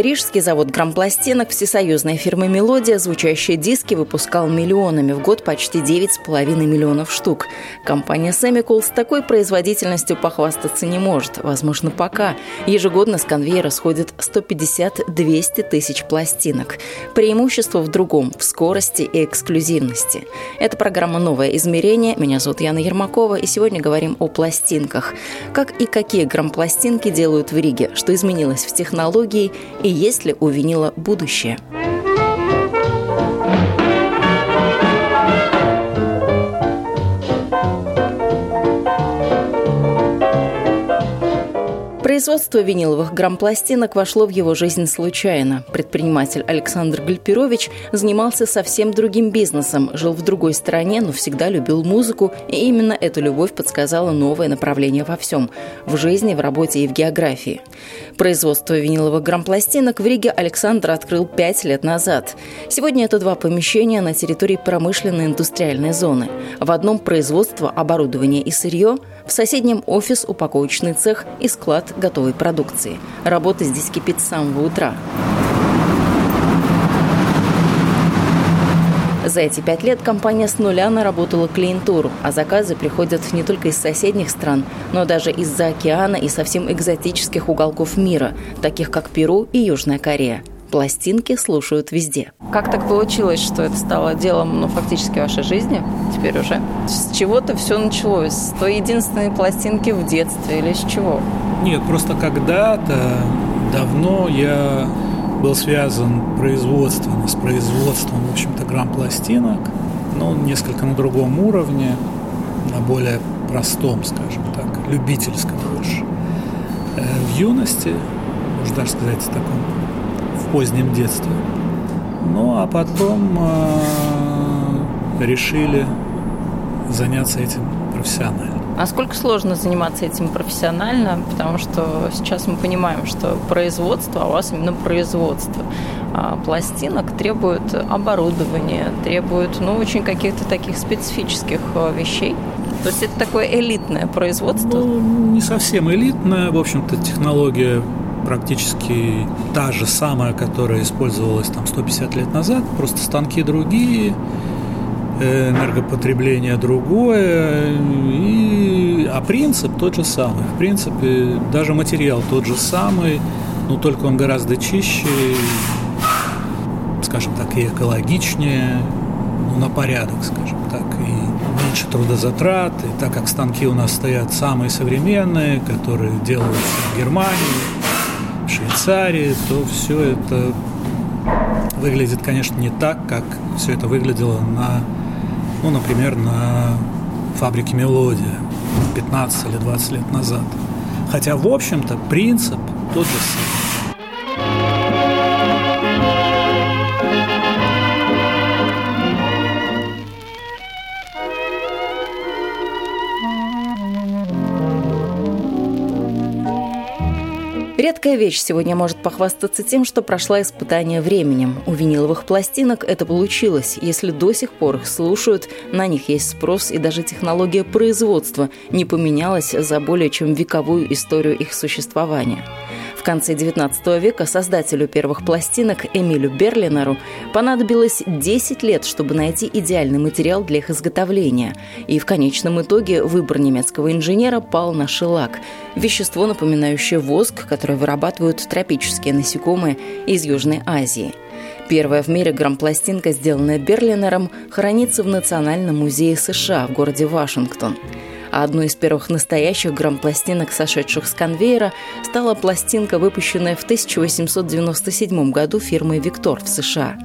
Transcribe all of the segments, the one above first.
Рижский завод грампластинок всесоюзная фирма «Мелодия» звучащие диски выпускал миллионами в год почти 9,5 миллионов штук. Компания Semicol с такой производительностью похвастаться не может. Возможно, пока. Ежегодно с конвейера сходит 150-200 тысяч пластинок. Преимущество в другом – в скорости и эксклюзивности. Это программа «Новое измерение». Меня зовут Яна Ермакова, и сегодня говорим о пластинках. Как и какие грампластинки делают в Риге, что изменилось в технологии и и есть ли у винила будущее. Производство виниловых грампластинок вошло в его жизнь случайно. Предприниматель Александр Гальперович занимался совсем другим бизнесом, жил в другой стране, но всегда любил музыку, и именно эта любовь подсказала новое направление во всем – в жизни, в работе и в географии. Производство виниловых грампластинок в Риге Александр открыл пять лет назад. Сегодня это два помещения на территории промышленной индустриальной зоны. В одном производство, оборудование и сырье, в соседнем офис, упаковочный цех и склад готовой продукции. Работа здесь кипит с самого утра. За эти пять лет компания с нуля наработала клиентуру, а заказы приходят не только из соседних стран, но даже из-за океана и совсем экзотических уголков мира, таких как Перу и Южная Корея. Пластинки слушают везде. Как так получилось, что это стало делом, ну, фактически вашей жизни теперь уже? С чего-то все началось? С той единственной пластинки в детстве или с чего? Нет, просто когда-то давно я был связан производственно с производством, в общем-то, грамм-пластинок, но несколько на другом уровне, на более простом, скажем так, любительском больше. Э, в юности, можно даже сказать, в таком, в позднем детстве. Ну, а потом э, решили заняться этим профессионально. Насколько сложно заниматься этим профессионально, потому что сейчас мы понимаем, что производство, а у вас именно производство а пластинок требует оборудования, требует ну, очень каких-то таких специфических э, вещей. То есть это такое элитное производство? Ну, не совсем элитное. В общем-то, технология практически та же самая, которая использовалась там 150 лет назад, просто станки другие, энергопотребление другое, и, а принцип тот же самый. В принципе, даже материал тот же самый, но только он гораздо чище, скажем так, и экологичнее, ну, на порядок, скажем так, и меньше трудозатрат, и так как станки у нас стоят самые современные, которые делаются в Германии, Швейцарии, то все это выглядит, конечно, не так, как все это выглядело на ну, например, на фабрике «Мелодия» 15 или 20 лет назад. Хотя, в общем-то, принцип тот же самый. Редкая вещь сегодня может похвастаться тем, что прошла испытание временем. У виниловых пластинок это получилось. Если до сих пор их слушают, на них есть спрос, и даже технология производства не поменялась за более чем вековую историю их существования. Конце XIX века создателю первых пластинок Эмилю Берлинеру понадобилось 10 лет, чтобы найти идеальный материал для их изготовления. И в конечном итоге выбор немецкого инженера пал на шелак – вещество, напоминающее воск, которое вырабатывают тропические насекомые из Южной Азии. Первая в мире грампластинка, сделанная Берлинером, хранится в Национальном музее США в городе Вашингтон – а одной из первых настоящих грампластинок, сошедших с конвейера, стала пластинка, выпущенная в 1897 году фирмой «Виктор» в США.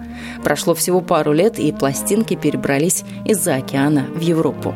Прошло всего пару лет, и пластинки перебрались из-за океана в Европу.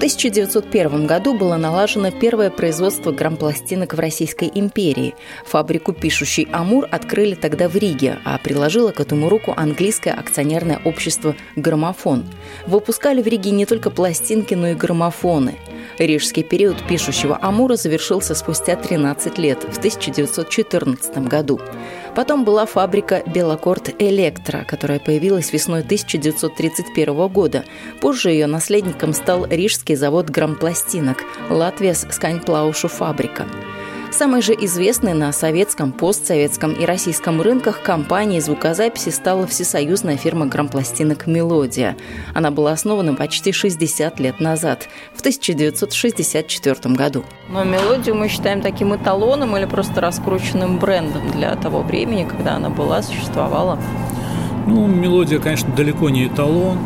1901 году было налажено первое производство грампластинок в Российской империи. Фабрику «Пишущий Амур» открыли тогда в Риге, а приложило к этому руку английское акционерное общество «Граммофон». Выпускали в Риге не только пластинки, но и граммофоны – Рижский период пишущего Амура завершился спустя 13 лет, в 1914 году. Потом была фабрика «Белокорт Электро», которая появилась весной 1931 года. Позже ее наследником стал рижский завод грампластинок «Латвияс Сканьплаушу фабрика». Самой же известной на советском, постсоветском и российском рынках компанией звукозаписи стала всесоюзная фирма грампластинок «Мелодия». Она была основана почти 60 лет назад, в 1964 году. Но «Мелодию» мы считаем таким эталоном или просто раскрученным брендом для того времени, когда она была, существовала? Ну, «Мелодия», конечно, далеко не эталон.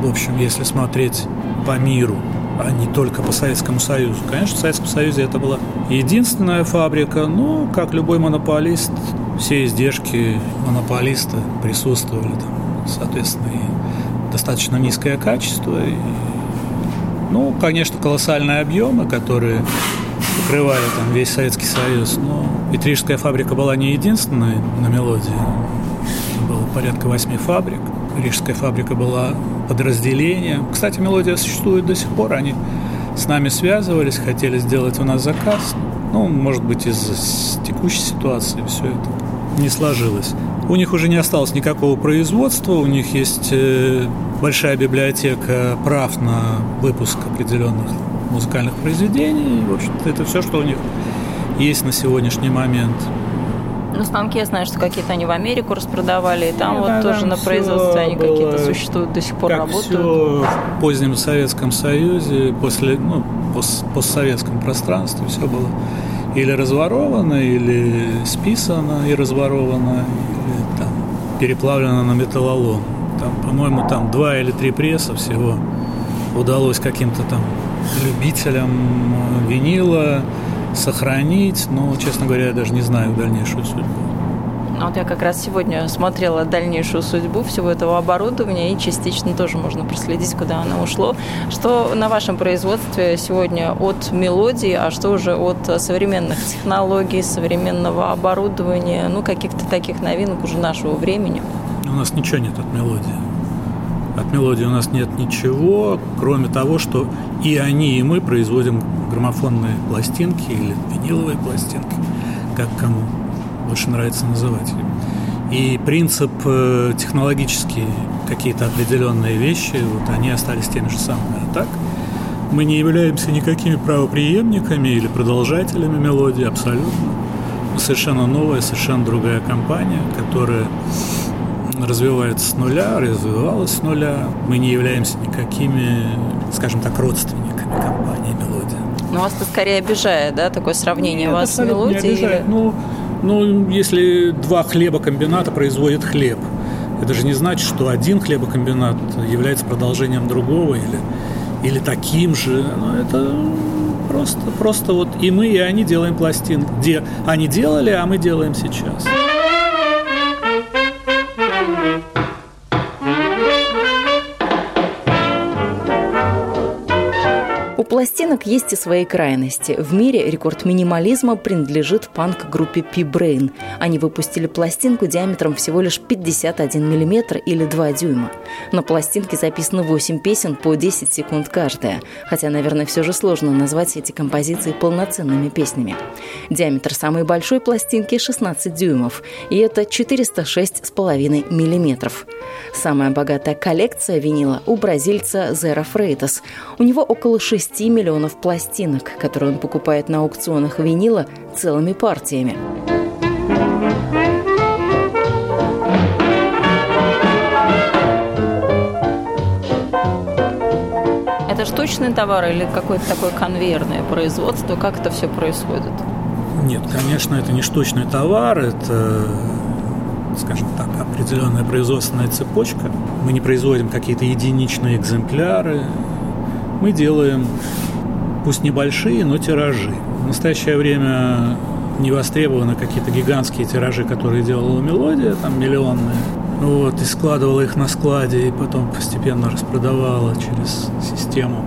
В общем, если смотреть по миру, а не только по Советскому Союзу. Конечно, в Советском Союзе это была единственная фабрика, но, как любой монополист, все издержки монополиста присутствовали там, соответственно, и достаточно низкое качество, и, ну, конечно, колоссальные объемы, которые покрывали там весь Советский Союз, но Петрижская фабрика была не единственной на мелодии, было порядка восьми фабрик. Рижская фабрика была подразделением. Кстати, мелодия существует до сих пор. Они с нами связывались, хотели сделать у нас заказ. Ну, может быть, из-за текущей ситуации все это не сложилось. У них уже не осталось никакого производства, у них есть э, большая библиотека прав на выпуск определенных музыкальных произведений. В общем-то, это все, что у них есть на сегодняшний момент. Ну, станки я знаю, что какие-то они в Америку распродавали, и там ну, вот да, тоже на производстве они какие-то существуют, до сих пор как работают. Все в позднем Советском Союзе, после, ну, пост, постсоветском пространстве все было или разворовано, или списано и разворовано, или там переплавлено на металлолом. Там, по-моему, там два или три пресса всего удалось каким-то там любителям винила сохранить, но, честно говоря, я даже не знаю дальнейшую судьбу. Вот я как раз сегодня смотрела дальнейшую судьбу всего этого оборудования, и частично тоже можно проследить, куда оно ушло. Что на вашем производстве сегодня от мелодии, а что уже от современных технологий, современного оборудования, ну, каких-то таких новинок уже нашего времени? У нас ничего нет от мелодии. От мелодии у нас нет ничего, кроме того, что и они, и мы производим граммофонные пластинки или виниловые пластинки, как кому больше нравится называть. И принцип э, технологические какие-то определенные вещи, вот они остались теми же самыми. А так мы не являемся никакими правоприемниками или продолжателями мелодии абсолютно. Мы совершенно новая, совершенно другая компания, которая развивается с нуля, развивалась с нуля. Мы не являемся никакими, скажем так, родственниками компании «Мелодия». Ну, вас это скорее обижает, да, такое сравнение Нет, вас с «Мелодией»? Не обижает. Или... Ну, ну, если два хлебокомбината производят хлеб, это же не значит, что один хлебокомбинат является продолжением другого или, или таким же. Ну, это просто, просто вот и мы, и они делаем пластинки. Где они делали, а мы делаем сейчас. Пластинок есть и свои крайности. В мире рекорд минимализма принадлежит панк-группе P-Brain. Они выпустили пластинку диаметром всего лишь 51 мм или 2 дюйма. На пластинке записано 8 песен по 10 секунд каждая. Хотя, наверное, все же сложно назвать эти композиции полноценными песнями. Диаметр самой большой пластинки 16 дюймов, и это 406,5 мм. Самая богатая коллекция винила у бразильца Зера Фрейтас. У него около 6 миллионов пластинок, которые он покупает на аукционах винила целыми партиями. Это штучный товар или какое-то такое конвейерное производство? Как это все происходит? Нет, конечно, это не штучный товар, это скажем так, определенная производственная цепочка. Мы не производим какие-то единичные экземпляры. Мы делаем, пусть небольшие, но тиражи. В настоящее время не востребованы какие-то гигантские тиражи, которые делала мелодия, там миллионные. Вот, и складывала их на складе, и потом постепенно распродавала через систему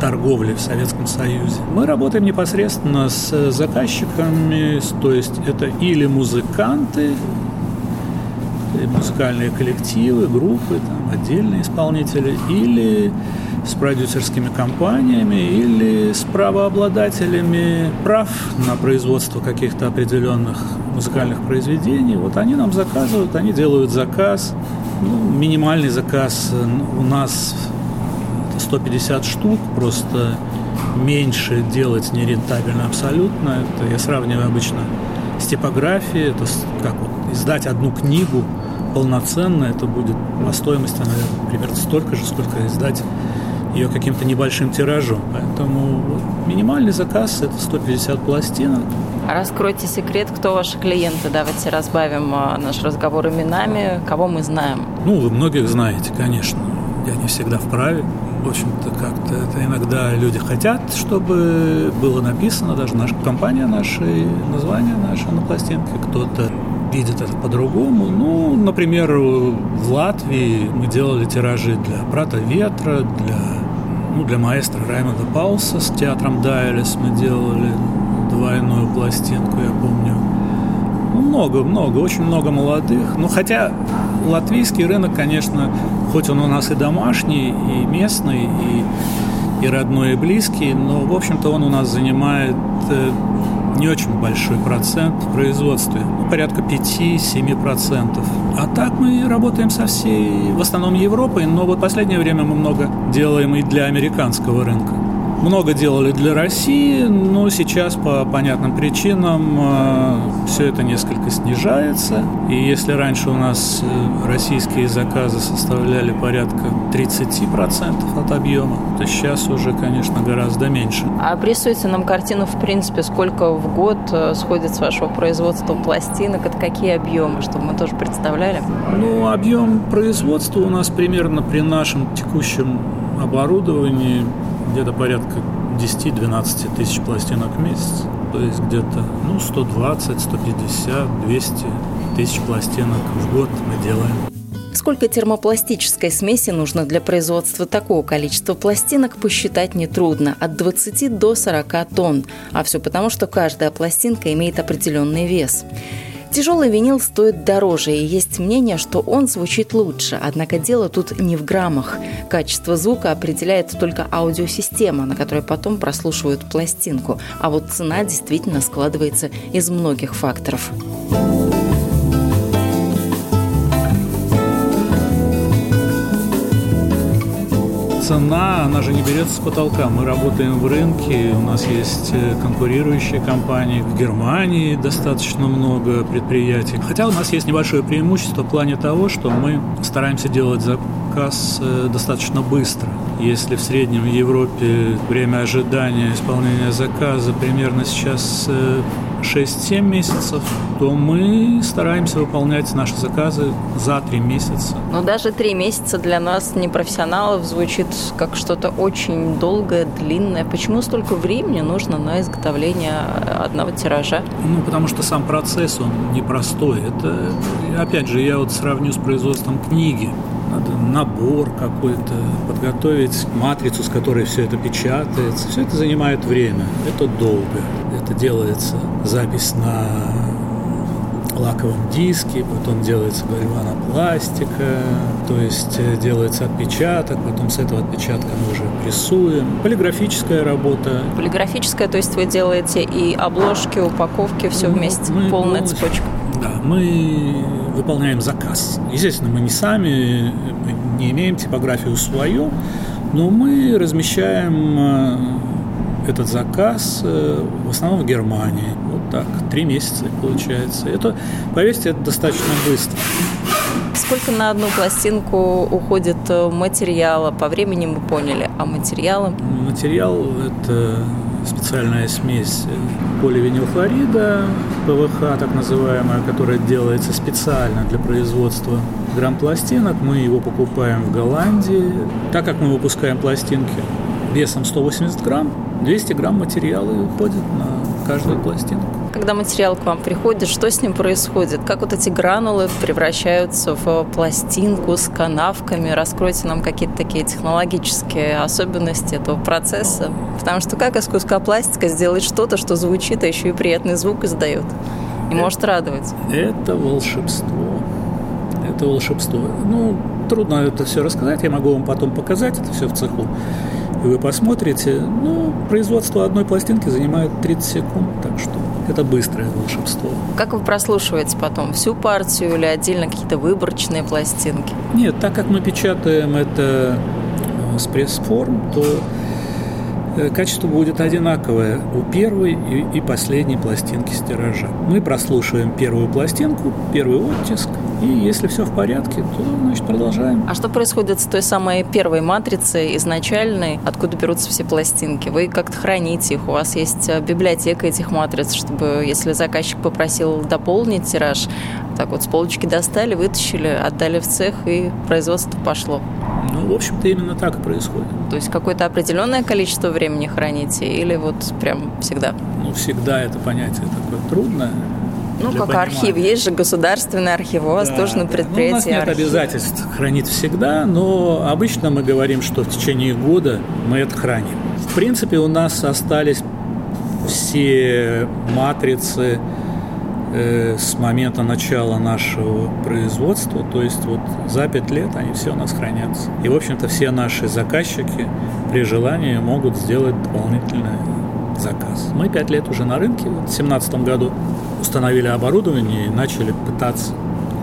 торговли в Советском Союзе. Мы работаем непосредственно с заказчиками, то есть это или музыканты, музыкальные коллективы, группы, там, отдельные исполнители, или с продюсерскими компаниями, или с правообладателями прав на производство каких-то определенных музыкальных произведений. Вот они нам заказывают, они делают заказ. Ну, минимальный заказ у нас 150 штук, просто меньше делать нерентабельно абсолютно. Это я сравниваю обычно с типографией, это как вот издать одну книгу полноценно, это будет по стоимости, наверное, примерно столько же, сколько издать ее каким-то небольшим тиражом. Поэтому минимальный заказ – это 150 пластинок. Раскройте секрет, кто ваши клиенты. Давайте разбавим а, наш разговор именами. Кого мы знаем? Ну, вы многих знаете, конечно. Я не всегда вправе. В общем-то, как-то это иногда люди хотят, чтобы было написано, даже наша компания, наше название наше на пластинке. Кто-то видит это по-другому. Ну, например, в Латвии мы делали тиражи для «Брата ветра», для, ну, для маэстро Раймонда Пауса с театром Дайлес мы делали двойную пластинку, я помню. Много, много, очень много молодых. Ну, хотя латвийский рынок, конечно, хоть он у нас и домашний, и местный, и, и родной, и близкий, но, в общем-то, он у нас занимает э, не очень большой процент в производстве, ну, порядка 5-7%. А так мы работаем со всей, в основном Европой, но вот последнее время мы много делаем и для американского рынка. Много делали для России, но сейчас по понятным причинам э, все это несколько снижается. И если раньше у нас э, российские заказы составляли порядка 30% от объема, то сейчас уже, конечно, гораздо меньше. А обрисуйте нам картину, в принципе, сколько в год э, сходит с вашего производства пластинок, это какие объемы, чтобы мы тоже представляли? Ну, объем производства у нас примерно при нашем текущем оборудовании где-то порядка 10-12 тысяч пластинок в месяц. То есть где-то ну, 120, 150, 200 тысяч пластинок в год мы делаем. Сколько термопластической смеси нужно для производства такого количества пластинок, посчитать нетрудно – от 20 до 40 тонн. А все потому, что каждая пластинка имеет определенный вес. Тяжелый винил стоит дороже, и есть мнение, что он звучит лучше. Однако дело тут не в граммах. Качество звука определяет только аудиосистема, на которой потом прослушивают пластинку. А вот цена действительно складывается из многих факторов. Цена, она же не берется с потолка. Мы работаем в рынке, у нас есть э, конкурирующие компании. В Германии достаточно много предприятий. Хотя у нас есть небольшое преимущество в плане того, что мы стараемся делать заказ э, достаточно быстро. Если в среднем в Европе время ожидания исполнения заказа примерно сейчас э, 6-7 месяцев, то мы стараемся выполнять наши заказы за 3 месяца. Но даже 3 месяца для нас, непрофессионалов, звучит как что-то очень долгое, длинное. Почему столько времени нужно на изготовление одного тиража? Ну, потому что сам процесс, он непростой. Это, опять же, я вот сравню с производством книги надо набор какой-то, подготовить матрицу, с которой все это печатается. Все это занимает время, это долго. Это делается запись на лаковом диске, потом делается гальванопластика, то есть э, делается отпечаток, потом с этого отпечатка мы уже прессуем. Полиграфическая работа. Полиграфическая, то есть вы делаете и обложки, упаковки, все ну, вместе, мы полная цепочка. Да, мы выполняем заказ. Естественно, мы не сами, мы не имеем типографию свою, но мы размещаем э, этот заказ э, в основном в Германии. Вот так, три месяца получается. Это, поверьте, это достаточно быстро. Сколько на одну пластинку уходит э, материала? По времени мы поняли, а материала? Материал – это специальная смесь поливинилхлорида, ПВХ так называемая, которая делается специально для производства грамм-пластинок. Мы его покупаем в Голландии. Так как мы выпускаем пластинки весом 180 грамм, 200 грамм материала уходит на каждую пластинку. Когда материал к вам приходит, что с ним происходит? Как вот эти гранулы превращаются в пластинку с канавками? Раскройте нам какие-то такие технологические особенности этого процесса. Потому что как из куска пластика сделать что-то, что звучит, а еще и приятный звук издает? И может радовать. Это волшебство. Это волшебство. Ну, трудно это все рассказать. Я могу вам потом показать это все в цеху и вы посмотрите, ну, производство одной пластинки занимает 30 секунд, так что это быстрое волшебство. Как вы прослушиваете потом? Всю партию или отдельно какие-то выборочные пластинки? Нет, так как мы печатаем это э, с пресс-форм, то э, качество будет одинаковое у первой и, и последней пластинки стиража. Мы прослушиваем первую пластинку, первый оттиск, и если все в порядке, то, значит, продолжаем. А что происходит с той самой первой матрицей, изначальной, откуда берутся все пластинки? Вы как-то храните их, у вас есть э, библиотека этих матриц, чтобы, если заказчик попросил дополнить тираж, так вот с полочки достали, вытащили, отдали в цех, и производство пошло. Ну, в общем-то, именно так и происходит. То есть какое-то определенное количество времени храните или вот прям всегда? Ну, всегда это понятие такое трудное. Ну, как понимания. архив, есть же государственный архив, у вас да, тоже на предприятии ну, У нас нет архив. обязательств хранить всегда, но обычно мы говорим, что в течение года мы это храним. В принципе, у нас остались все матрицы э, с момента начала нашего производства, то есть вот за пять лет они все у нас хранятся. И, в общем-то, все наши заказчики при желании могут сделать дополнительный заказ. Мы пять лет уже на рынке, в 2017 году установили оборудование и начали пытаться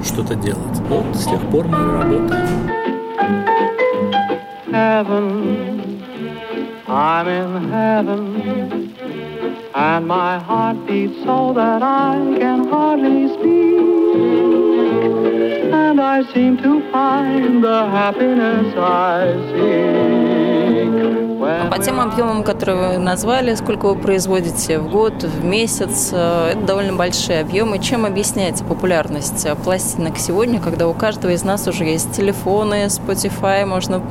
что-то делать. Вот с тех пор мы работаем. Heaven, I'm in heaven, and my heart beats so that I can hardly speak, and I seem to find the happiness I seek. По тем объемам, которые вы назвали, сколько вы производите в год, в месяц, э, это довольно большие объемы. Чем объясняется популярность пластинок сегодня, когда у каждого из нас уже есть телефоны, Spotify, можно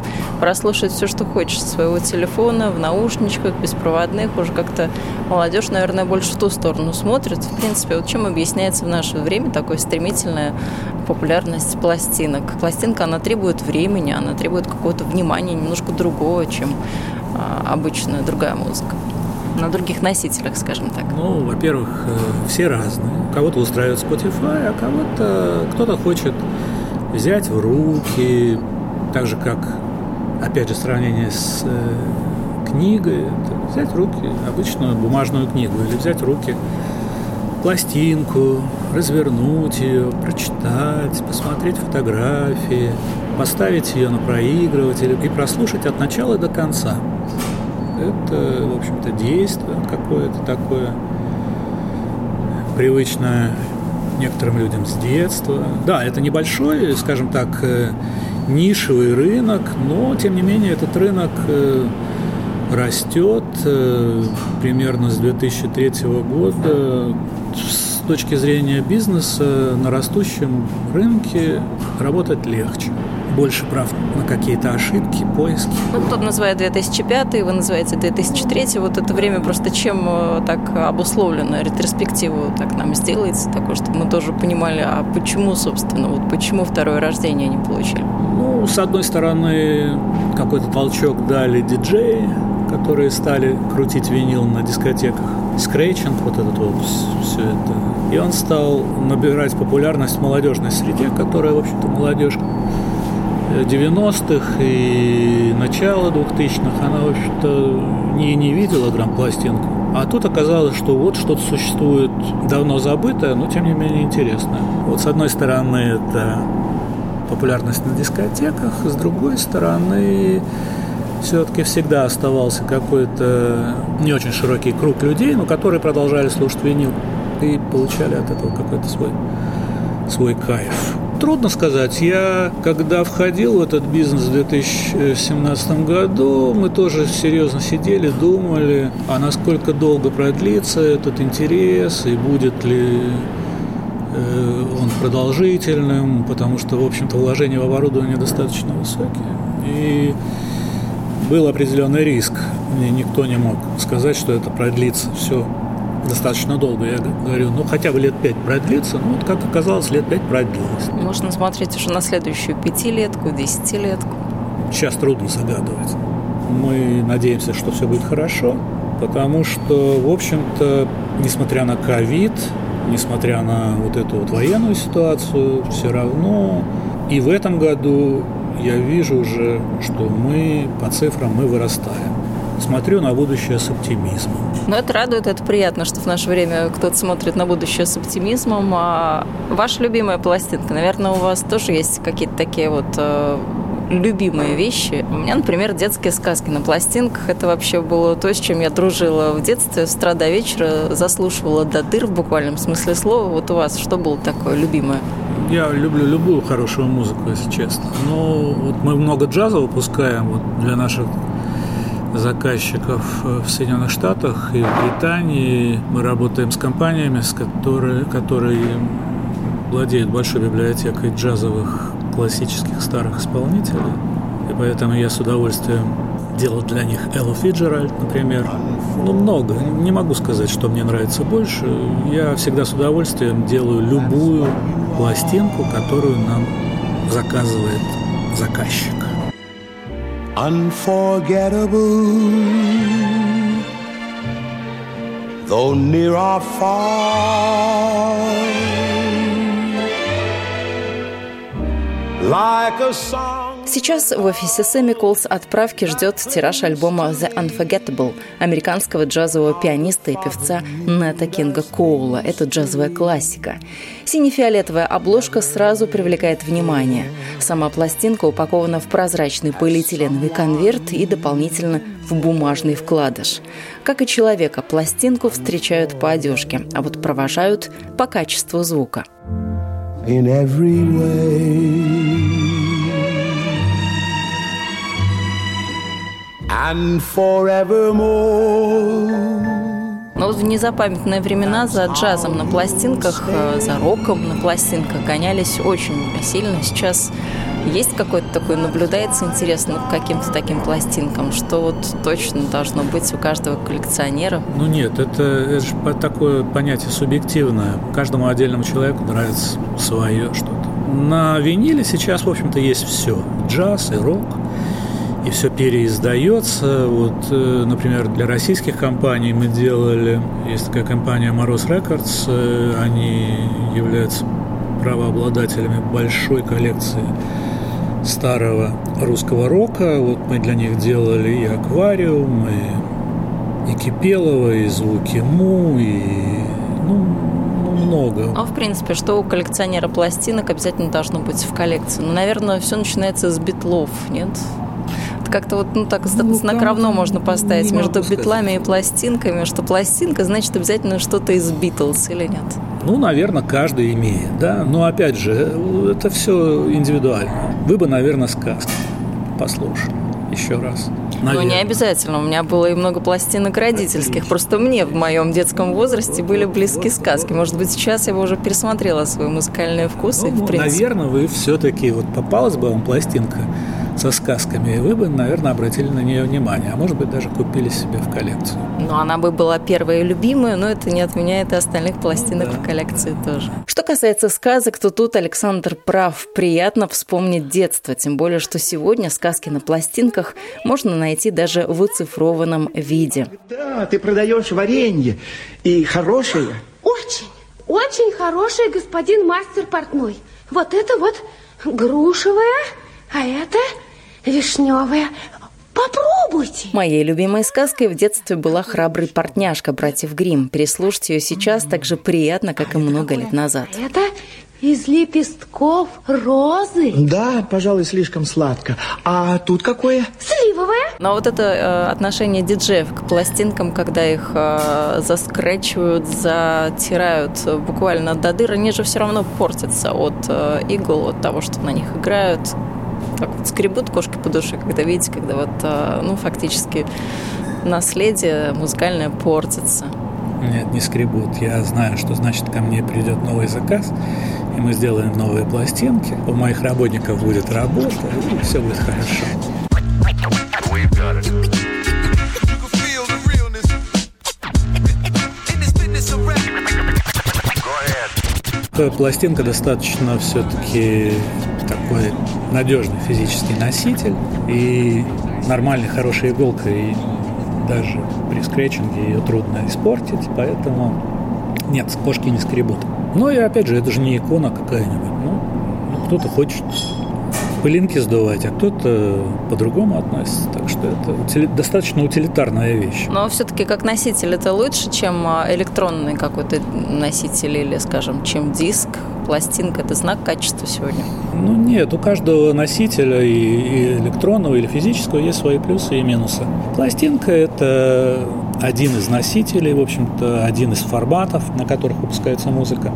прослушать все, что хочешь своего телефона, в наушничках, беспроводных, уже как-то молодежь, наверное, больше в ту сторону смотрит. В принципе, вот чем объясняется в наше время такое стремительная популярность пластинок? Пластинка, она требует времени, она требует какого-то внимания немножко другого, чем а, обычная другая музыка на других носителях, скажем так? Ну, во-первых, э, все разные. Кого-то устраивает Spotify, а кого-то кто-то хочет взять в руки, так же как, опять же, сравнение с э, книгой, взять в руки обычную бумажную книгу или взять в руки пластинку, развернуть ее, прочитать, посмотреть фотографии, поставить ее на проигрыватель и прослушать от начала до конца. Это, в общем-то, действие какое-то такое привычное некоторым людям с детства. Да, это небольшой, скажем так, э, нишевый рынок, но, тем не менее, этот рынок э, растет э, примерно с 2003 года. С точки зрения бизнеса на растущем рынке работать легче больше прав на какие-то ошибки, поиски. Ну, кто-то называет 2005, вы называете 2003. Вот это время просто чем э, так обусловлено? Ретроспективу так нам сделается такое, чтобы мы тоже понимали, а почему, собственно, вот почему второе рождение не получили? Ну, с одной стороны, какой-то толчок дали диджеи, которые стали крутить винил на дискотеках. Скретчинг, вот этот вот, все это. И он стал набирать популярность в молодежной среде, которая, в общем-то, молодежь 90-х и начала 2000-х она, в общем-то, не, не видела грамм-пластинку. А тут оказалось, что вот что-то существует давно забытое, но тем не менее интересное. Вот с одной стороны это популярность на дискотеках, с другой стороны все-таки всегда оставался какой-то не очень широкий круг людей, но которые продолжали слушать винил и получали от этого какой-то свой, свой кайф. Трудно сказать. Я, когда входил в этот бизнес в 2017 году, мы тоже серьезно сидели, думали, а насколько долго продлится этот интерес и будет ли э, он продолжительным, потому что, в общем-то, вложения в оборудование достаточно высокие. И был определенный риск. И никто не мог сказать, что это продлится все достаточно долго. Я говорю, ну хотя бы лет пять продлится. Ну вот как оказалось, лет пять продлилось. Можно смотреть уже на следующую пятилетку, десятилетку. Сейчас трудно загадывать. Мы надеемся, что все будет хорошо, потому что, в общем-то, несмотря на ковид, несмотря на вот эту вот военную ситуацию, все равно и в этом году я вижу уже, что мы по цифрам мы вырастаем. Смотрю на будущее с оптимизмом. Но это радует, это приятно, что в наше время кто-то смотрит на будущее с оптимизмом. А ваша любимая пластинка, наверное, у вас тоже есть какие-то такие вот э, любимые вещи. У меня, например, детские сказки на пластинках. Это вообще было то, с чем я дружила в детстве. С утра до вечера заслушивала до дыр в буквальном смысле слова. Вот у вас что было такое любимое? Я люблю любую хорошую музыку, если честно. Но вот мы много джаза выпускаем вот для наших заказчиков в Соединенных Штатах и в Британии. Мы работаем с компаниями, с которые, которые владеют большой библиотекой джазовых классических старых исполнителей. И поэтому я с удовольствием делал для них Эллу Фиджеральд, например. Ну, много. Не могу сказать, что мне нравится больше. Я всегда с удовольствием делаю любую пластинку, которую нам заказывает заказчик. Unforgettable, though near or far. Сейчас в офисе Semicals отправки ждет тираж альбома The Unforgettable американского джазового пианиста и певца Нета Кинга Коула. Это джазовая классика. Сине-фиолетовая обложка сразу привлекает внимание. Сама пластинка упакована в прозрачный полиэтиленовый конверт и дополнительно в бумажный вкладыш. Как и человека, пластинку встречают по одежке, а вот провожают по качеству звука in every way. And forevermore. Но вот в незапамятные времена за джазом на пластинках, э, за роком на пластинках гонялись очень сильно. Сейчас есть какой-то такой, наблюдается интересно к каким-то таким пластинкам, что вот точно должно быть у каждого коллекционера? Ну нет, это, это же такое понятие субъективное. Каждому отдельному человеку нравится свое что-то. На виниле сейчас, в общем-то, есть все. Джаз и рок – и все переиздается. Вот, э, например, для российских компаний мы делали, есть такая компания Мороз Records, э, они являются правообладателями большой коллекции старого русского рока. Вот мы для них делали и аквариум, и, и Кипелова, и звуки Му, и ну, ну, много. А в принципе, что у коллекционера пластинок обязательно должно быть в коллекции? Ну, наверное, все начинается с битлов, нет? Как-то вот ну, так ну, знак равно можно поставить между битлами и пластинками, что пластинка значит обязательно что-то из Битлз или нет? Ну, наверное, каждый имеет, да. Но опять же, это все индивидуально. Вы бы, наверное, сказки послушали еще раз. Наверное. Ну, не обязательно. У меня было и много пластинок родительских. Просто мне в моем детском возрасте были близки сказки. Может быть, сейчас я бы уже пересмотрела свои музыкальные вкусы. Ну, в принципе. наверное, вы все-таки вот попалась бы вам пластинка со сказками, и вы бы, наверное, обратили на нее внимание, а может быть, даже купили себе в коллекцию. Ну, она бы была первая и любимая, но это не отменяет и остальных пластинок да. в коллекции тоже. Что касается сказок, то тут Александр прав. Приятно вспомнить детство, тем более, что сегодня сказки на пластинках можно найти даже в оцифрованном виде. Да, ты продаешь варенье и хорошее. Очень, очень хорошее, господин мастер портной. Вот это вот грушевое, а это вишневая. Попробуйте. Моей любимой сказкой в детстве была «Храбрый портняшка» братьев Грим. Переслушать ее сейчас так же приятно, как и много лет назад. Это из лепестков розы? Да, пожалуй, слишком сладко. А тут какое? Сливовое. Но вот это э, отношение диджеев к пластинкам, когда их э, заскречивают, затирают буквально до дыр, они же все равно портятся от э, игл, от того, что на них играют так вот скребут кошки по душе, когда видите, когда вот, а, ну, фактически наследие музыкальное портится. Нет, не скребут. Я знаю, что значит ко мне придет новый заказ, и мы сделаем новые пластинки. У моих работников будет работа, и все будет хорошо. пластинка достаточно все-таки такой надежный физический носитель и нормальной хорошей иголкой даже при скретчинге ее трудно испортить, поэтому нет, кошки не скребут. Но и опять же, это же не икона какая-нибудь. Ну, ну кто-то хочет пылинки сдувать, а кто-то по-другому относится. Так что это утили... достаточно утилитарная вещь. Но все-таки как носитель это лучше, чем а, электронный какой-то носитель или, скажем, чем диск, пластинка. Это знак качества сегодня? Ну нет, у каждого носителя и, и электронного или физического есть свои плюсы и минусы. Пластинка – это один из носителей, в общем-то, один из форматов, на которых выпускается музыка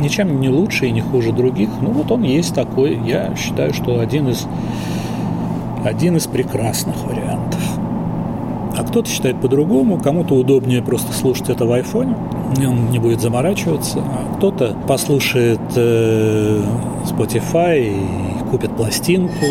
ничем не лучше и не хуже других. Ну вот он есть такой. Я считаю, что один из, один из прекрасных вариантов. А кто-то считает по-другому, кому-то удобнее просто слушать это в айфоне, он не будет заморачиваться, а кто-то послушает э, Spotify и купит пластинку.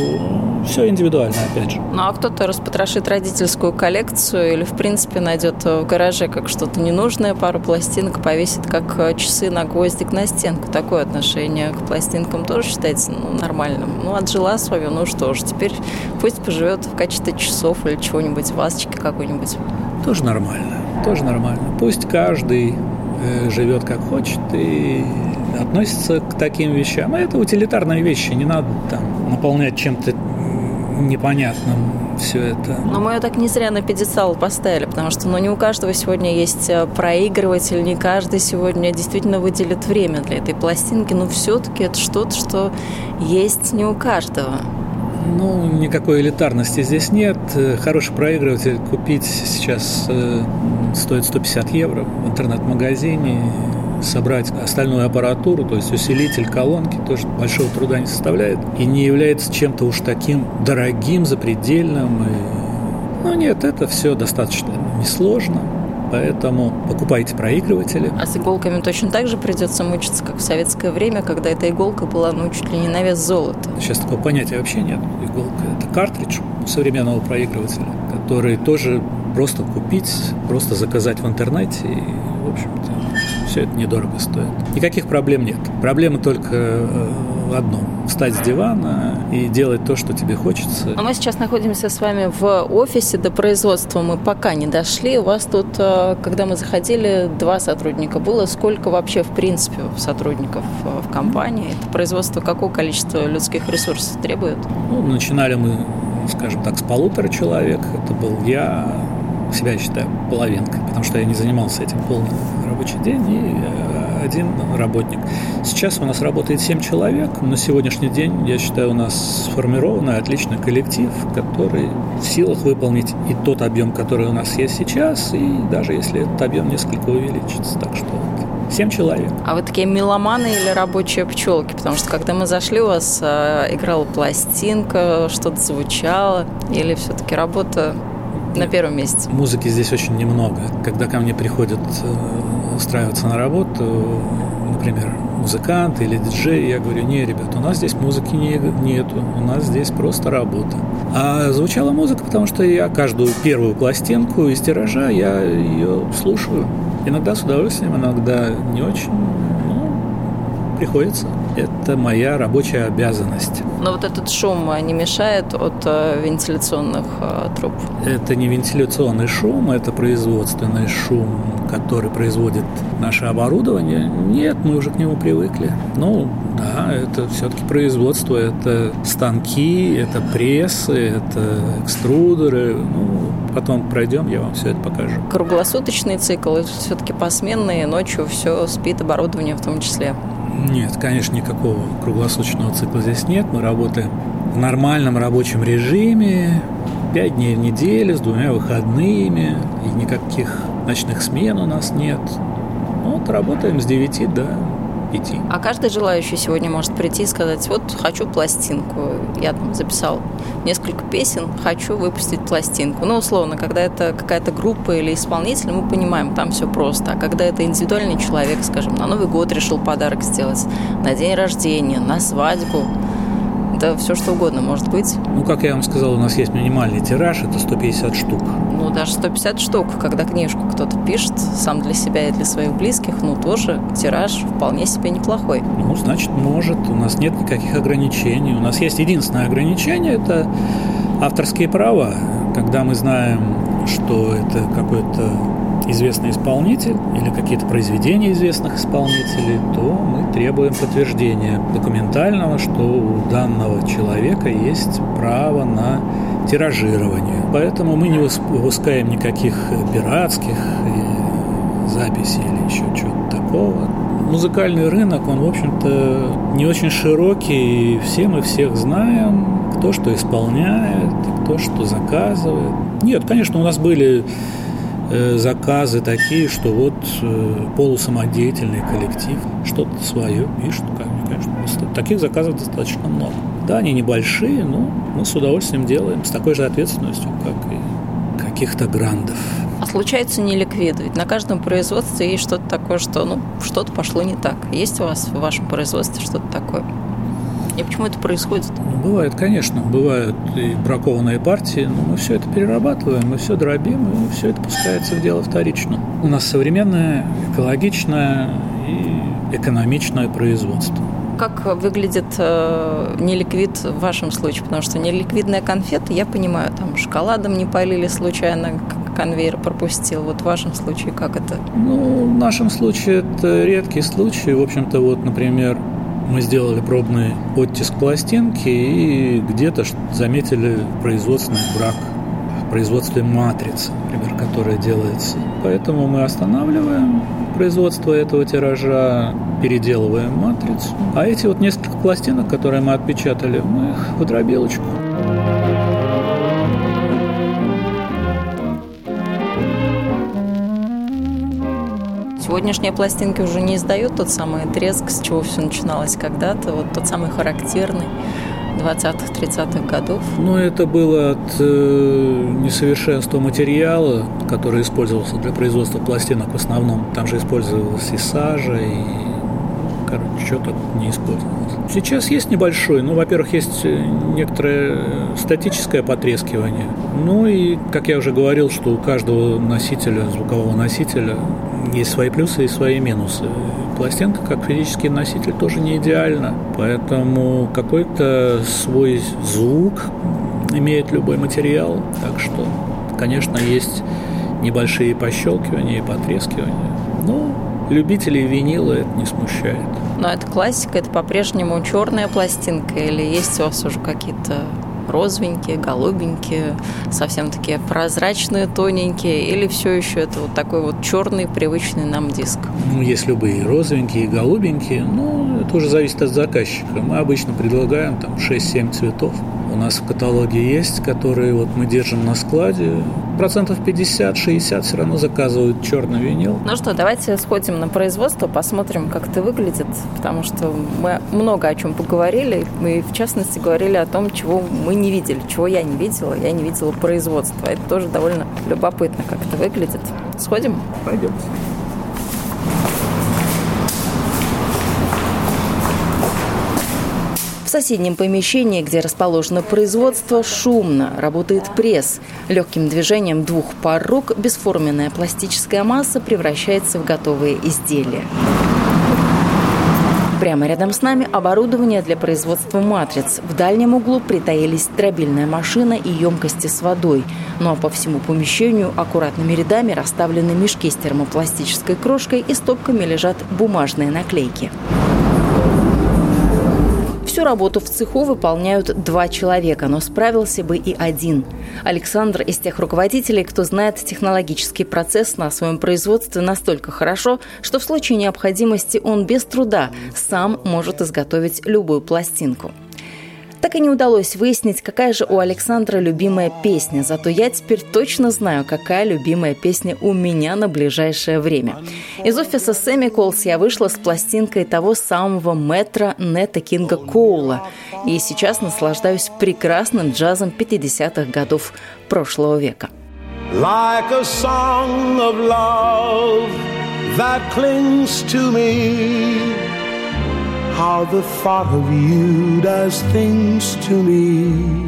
Все индивидуально, опять же. Ну а кто-то распотрошит родительскую коллекцию или, в принципе, найдет в гараже как что-то ненужное, пару пластинок, повесит как э, часы на гвоздик на стенку. Такое отношение к пластинкам тоже считается ну, нормальным. Ну, отжила свою, ну что ж, теперь пусть поживет в качестве часов или чего-нибудь, вазочки какой-нибудь. Тоже нормально, тоже нормально. Пусть каждый э, живет как хочет и относится к таким вещам. А это утилитарные вещи, не надо там наполнять чем-то непонятным все это. Но мы ее так не зря на пьедестал поставили, потому что ну, не у каждого сегодня есть э, проигрыватель, не каждый сегодня действительно выделит время для этой пластинки, но все-таки это что-то, что есть не у каждого. Ну, никакой элитарности здесь нет. Хороший проигрыватель купить сейчас стоит 150 евро в интернет-магазине собрать остальную аппаратуру, то есть усилитель колонки, тоже большого труда не составляет и не является чем-то уж таким дорогим, запредельным. И... Ну нет, это все достаточно несложно. Поэтому покупайте проигрыватели. А с иголками точно так же придется мучиться, как в советское время, когда эта иголка была ну, чуть ли не на вес золота. Сейчас такого понятия вообще нет. Иголка – это картридж современного проигрывателя, который тоже просто купить, просто заказать в интернете и, в общем-то, все это недорого стоит. Никаких проблем нет. Проблема только э, в одном. Встать с дивана и делать то, что тебе хочется. А мы сейчас находимся с вами в офисе. До производства мы пока не дошли. У вас тут, э, когда мы заходили, два сотрудника было. Сколько вообще, в принципе, сотрудников э, в компании? Это производство какого количества людских ресурсов требует? Ну, начинали мы, скажем так, с полутора человек. Это был я, себя считаю половинкой, потому что я не занимался этим полный рабочий день и э, один работник. Сейчас у нас работает 7 человек. На сегодняшний день, я считаю, у нас сформированный отличный коллектив, который в силах выполнить и тот объем, который у нас есть сейчас, и даже если этот объем несколько увеличится. Так что Семь человек. А вы такие меломаны или рабочие пчелки? Потому что когда мы зашли, у вас э, играла пластинка, что-то звучало, или все-таки работа на первом месте? Музыки здесь очень немного. Когда ко мне приходят э, устраиваться на работу, например, музыкант или диджей, я говорю, не, ребят, у нас здесь музыки не, нету, у нас здесь просто работа. А звучала музыка, потому что я каждую первую пластинку из тиража, я ее слушаю. Иногда с удовольствием, иногда не очень приходится. Это моя рабочая обязанность. Но вот этот шум не мешает от э, вентиляционных э, труб? Это не вентиляционный шум, это производственный шум, который производит наше оборудование. Нет, мы уже к нему привыкли. Ну, да, это все-таки производство, это станки, это прессы, это экструдеры. Ну, потом пройдем, я вам все это покажу. Круглосуточный цикл, все-таки посменные, ночью все спит, оборудование в том числе. Нет, конечно, никакого круглосуточного цикла здесь нет. Мы работаем в нормальном рабочем режиме, пять дней в неделю с двумя выходными, и никаких ночных смен у нас нет. Вот работаем с 9 до идти. А каждый желающий сегодня может прийти и сказать, вот хочу пластинку. Я там записал несколько песен, хочу выпустить пластинку. Ну, условно, когда это какая-то группа или исполнитель, мы понимаем, там все просто. А когда это индивидуальный человек, скажем, на Новый год решил подарок сделать, на день рождения, на свадьбу, это все что угодно может быть. Ну, как я вам сказал, у нас есть минимальный тираж, это 150 штук. Ну, даже 150 штук, когда книжку кто-то пишет, сам для себя и для своих близких, ну, тоже тираж вполне себе неплохой. Ну, значит, может. У нас нет никаких ограничений. У нас есть единственное ограничение – это авторские права. Когда мы знаем, что это какой-то известный исполнитель или какие-то произведения известных исполнителей, то мы требуем подтверждения документального, что у данного человека есть право на тиражирование. Поэтому мы не выпускаем никаких пиратских записей или еще чего-то такого. Музыкальный рынок, он, в общем-то, не очень широкий, и все мы всех знаем, кто что исполняет, кто что заказывает. Нет, конечно, у нас были Э, заказы такие, что вот э, полусамодеятельный коллектив что-то свое пишет. Конечно, таких заказов достаточно много. Да, они небольшие, но мы с удовольствием делаем с такой же ответственностью, как и каких-то грандов. А случается не ликвид, ведь на каждом производстве есть что-то такое, что ну, что-то пошло не так. Есть у вас в вашем производстве что-то такое? И почему это происходит? Ну, бывает, конечно. Бывают и бракованные партии, но мы все это перерабатываем, мы все дробим, и все это пускается в дело вторично. У нас современное, экологичное и экономичное производство как выглядит э, неликвид в вашем случае? Потому что неликвидная конфета, я понимаю, там шоколадом не полили случайно, конвейер пропустил. Вот в вашем случае как это? Ну, в нашем случае это редкий случай. В общем-то, вот, например, мы сделали пробный оттиск пластинки и где-то заметили производственный брак в производстве матрицы, например, которая делается. Поэтому мы останавливаем производство этого тиража, переделываем матрицу. А эти вот несколько пластинок, которые мы отпечатали, мы их в дробилочку. Сегодняшние пластинки уже не издают тот самый треск, с чего все начиналось когда-то, вот тот самый характерный 20-х, 30-х годов. Ну, это было от э, несовершенства материала, который использовался для производства пластинок в основном. Там же использовалась и сажа, и короче, что-то не использовалось. Сейчас есть небольшой, ну, во-первых, есть э, некоторое статическое потрескивание. Ну и, как я уже говорил, что у каждого носителя, звукового носителя, есть свои плюсы и свои минусы. Пластинка, как физический носитель, тоже не идеальна, поэтому какой-то свой звук имеет любой материал, так что, конечно, есть небольшие пощелкивания и потрескивания. Но любителей винила это не смущает. Но это классика, это по-прежнему черная пластинка или есть у вас уже какие-то розовенькие, голубенькие, совсем такие прозрачные, тоненькие, или все еще это вот такой вот черный, привычный нам диск? Ну, есть любые розовенькие, голубенькие, но это уже зависит от заказчика. Мы обычно предлагаем там 6-7 цветов. У нас в каталоге есть, которые вот мы держим на складе. Процентов 50-60 все равно заказывают черный винил. Ну что, давайте сходим на производство, посмотрим, как это выглядит, потому что мы много о чем поговорили. Мы, в частности, говорили о том, чего мы не видели, чего я не видела. Я не видела производства. Это тоже довольно любопытно, как это выглядит. Сходим? Пойдемте. В соседнем помещении, где расположено производство, шумно. Работает пресс. Легким движением двух пар рук бесформенная пластическая масса превращается в готовые изделия. Прямо рядом с нами оборудование для производства матриц. В дальнем углу притаились дробильная машина и емкости с водой. Ну а по всему помещению аккуратными рядами расставлены мешки с термопластической крошкой и стопками лежат бумажные наклейки. Всю работу в цеху выполняют два человека, но справился бы и один. Александр из тех руководителей, кто знает технологический процесс на своем производстве настолько хорошо, что в случае необходимости он без труда сам может изготовить любую пластинку. Так и не удалось выяснить, какая же у Александра любимая песня, зато я теперь точно знаю, какая любимая песня у меня на ближайшее время. Из офиса Сэмми Колс я вышла с пластинкой того самого метра Нета Кинга Коула, и сейчас наслаждаюсь прекрасным джазом 50-х годов прошлого века. Like a song of love that clings to me how the thought of you does things to me.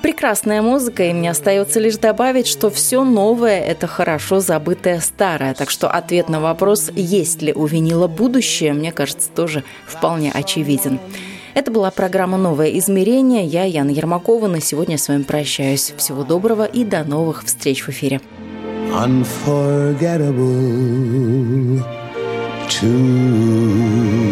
Прекрасная музыка, и мне остается лишь добавить, что все новое – это хорошо забытое старое. Так что ответ на вопрос, есть ли у винила будущее, мне кажется, тоже вполне очевиден. Это была программа «Новое измерение». Я, Яна Ермакова, на сегодня с вами прощаюсь. Всего доброго и до новых встреч в эфире. Unforgettable to